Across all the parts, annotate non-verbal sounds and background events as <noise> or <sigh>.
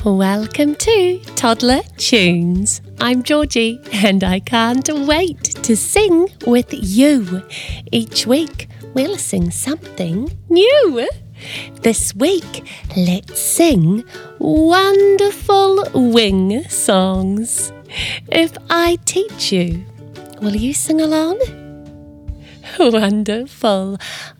Welcome to Toddler Tunes. I'm Georgie and I can't wait to sing with you. Each week we'll sing something new. This week, let's sing wonderful wing songs. If I teach you, will you sing along? Wonderful.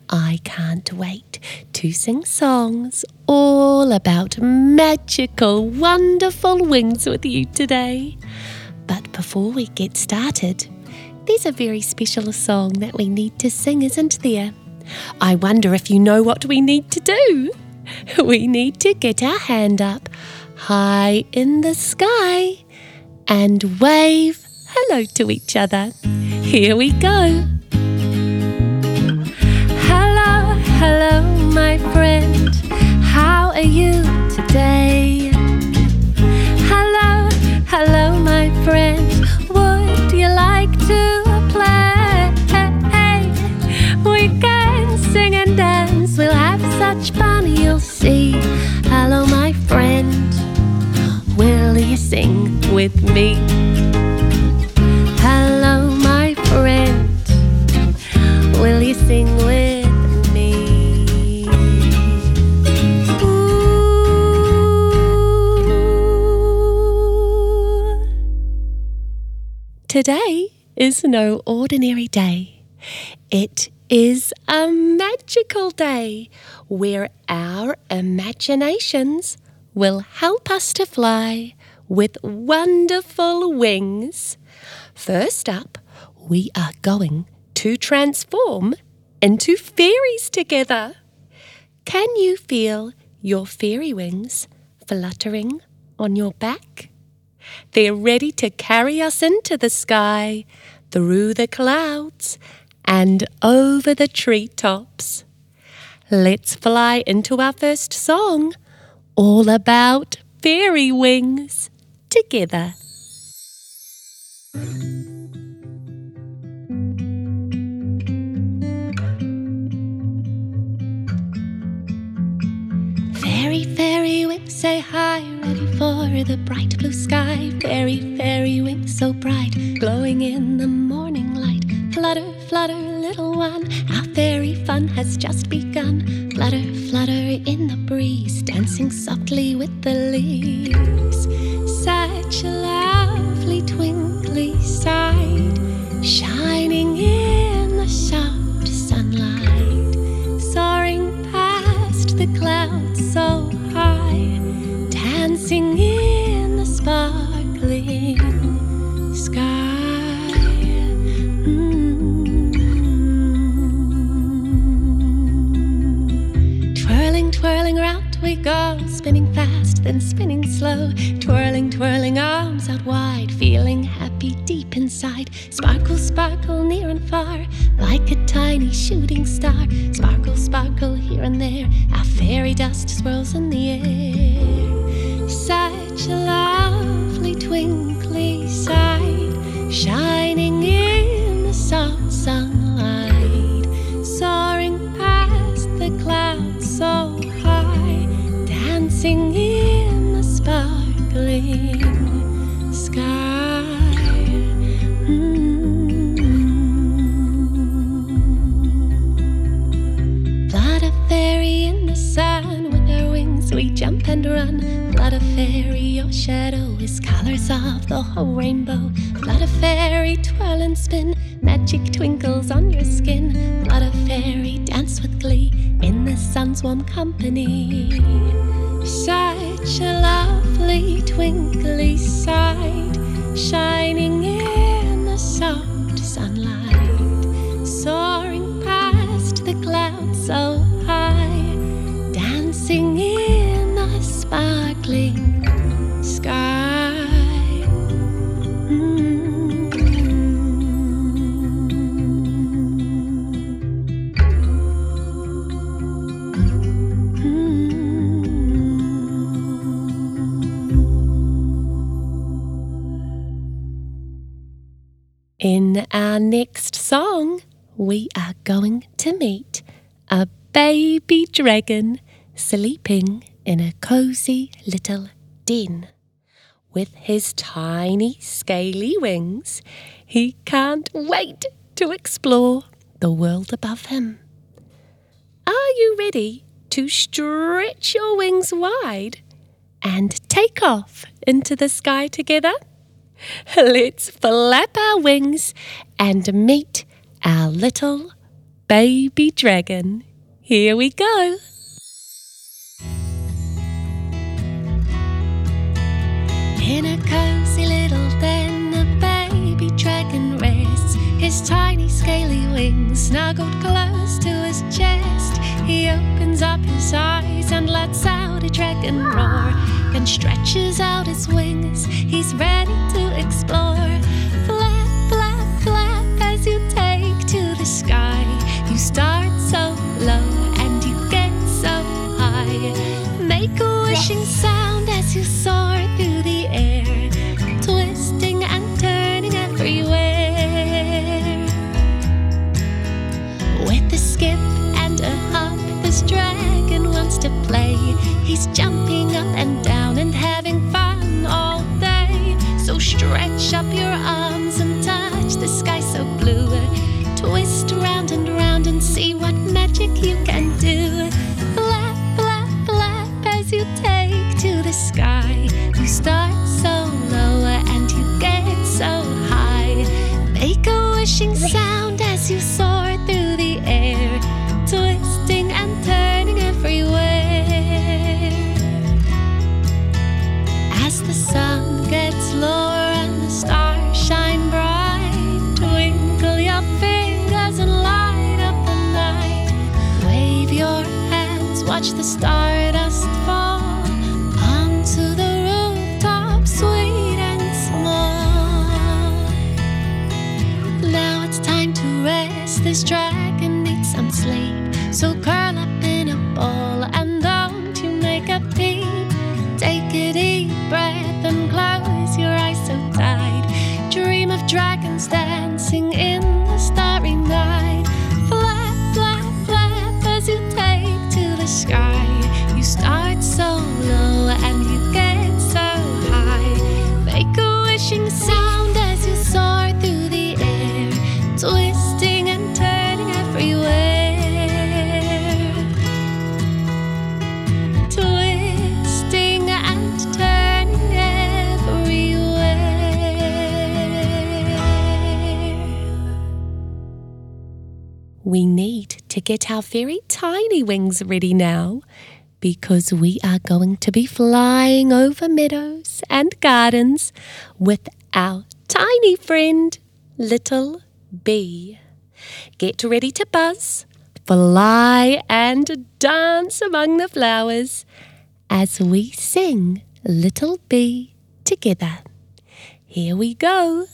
I can't wait to sing songs all about magical, wonderful wings with you today. But before we get started, there's a very special song that we need to sing, isn't there? I wonder if you know what we need to do. We need to get our hand up high in the sky and wave hello to each other. Here we go. My friend. How are you today? Hello, hello, my friend. Would you like to play? We can sing and dance. We'll have such fun, you'll see. Hello, my friend. Will you sing with me? Hello, my friend. Will you sing Today is no ordinary day. It is a magical day where our imaginations will help us to fly with wonderful wings. First up, we are going to transform into fairies together. Can you feel your fairy wings fluttering on your back? They're ready to carry us into the sky, through the clouds, and over the treetops. Let's fly into our first song, all about fairy wings, together. For the bright blue sky. Fairy, fairy wings, so bright, glowing in the morning light. Flutter, flutter, little one, our fairy fun has just begun. Flutter, flutter in the breeze, dancing softly with the leaves. Such a lovely twinkly sight, shining in the soft Such a lovely twinkly sight, shining in the soft sunlight, soaring past the clouds so high, dancing in the sparkling sky. Mm. Fairy in the sun with our wings we jump and run. Flutter fairy, shadow is colors of the whole rainbow. Flutter fairy, twirl and spin, magic twinkles on your skin. Flutter fairy, dance with glee in the sun's warm company. Such a lovely twinkly sight, shining In our next song, we are going to meet a baby dragon sleeping in a cozy little den. With his tiny, scaly wings, he can't wait to explore the world above him. Are you ready to stretch your wings wide and take off into the sky together? <laughs> Let's flap our wings and meet our little baby dragon. Here we go. In a cozy little den, a baby dragon rests. His tiny scaly wings snuggled close to his chest. He opens up his eyes and lets out a dragon roar. Then stretches out his wings. He's ready to explore. Flap, flap, flap as you take to the sky. You start so low and you get so high. Make a wishing sound as you soar through the air, twisting and turning everywhere. With a skip and a hop, this dragon wants to play. He's jumping up and down magic you can do. Flap, flap, flap as you take to the sky. You start so low and you get so high. Make a wishing sound as you soar We need to get our very tiny wings ready now because we are going to be flying over meadows and gardens with our tiny friend, Little Bee. Get ready to buzz, fly, and dance among the flowers as we sing Little Bee together. Here we go.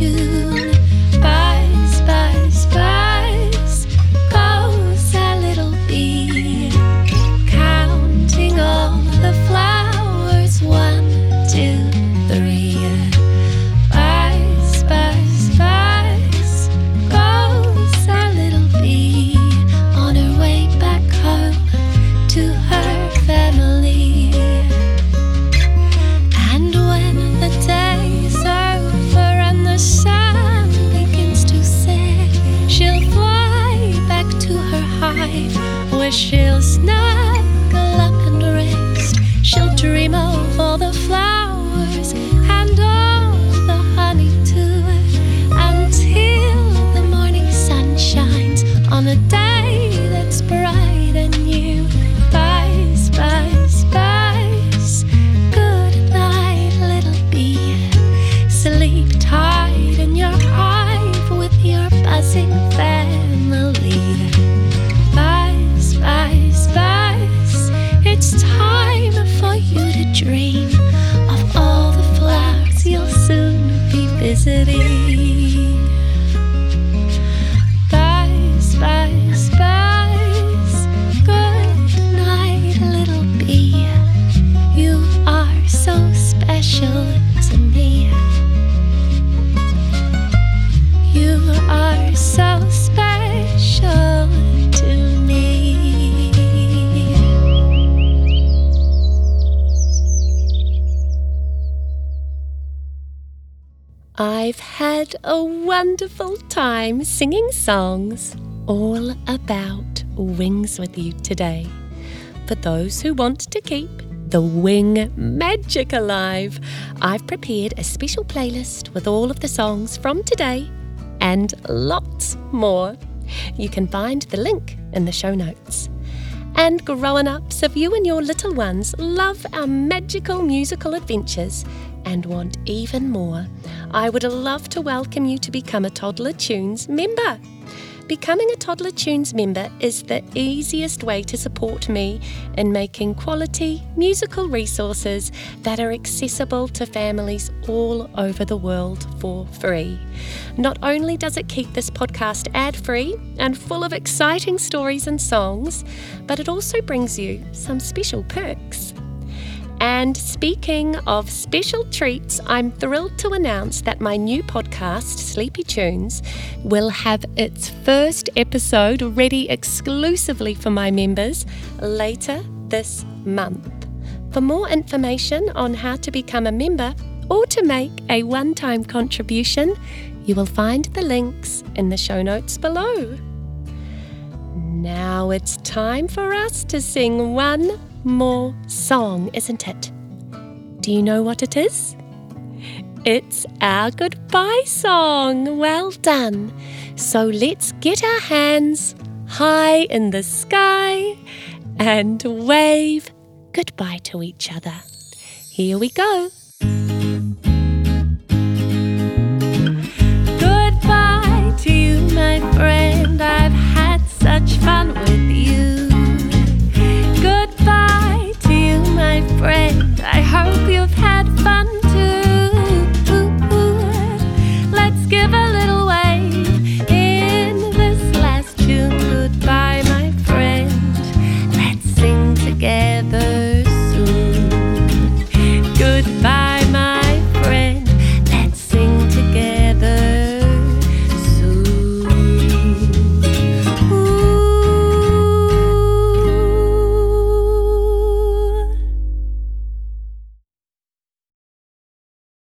Happy I've had a wonderful time singing songs all about wings with you today. For those who want to keep the wing magic alive, I've prepared a special playlist with all of the songs from today and lots more. You can find the link in the show notes. And grown ups, if you and your little ones love our magical musical adventures and want even more, I would love to welcome you to become a Toddler Tunes member. Becoming a Toddler Tunes member is the easiest way to support me in making quality musical resources that are accessible to families all over the world for free. Not only does it keep this podcast ad free and full of exciting stories and songs, but it also brings you some special perks. And speaking of special treats, I'm thrilled to announce that my new podcast, Sleepy Tunes, will have its first episode ready exclusively for my members later this month. For more information on how to become a member or to make a one time contribution, you will find the links in the show notes below. Now it's time for us to sing one more song, isn't it? Do you know what it is? It's our goodbye song. Well done. So let's get our hands high in the sky and wave goodbye to each other. Here we go. Goodbye to you, my friend. I've had such fun with you. Friend.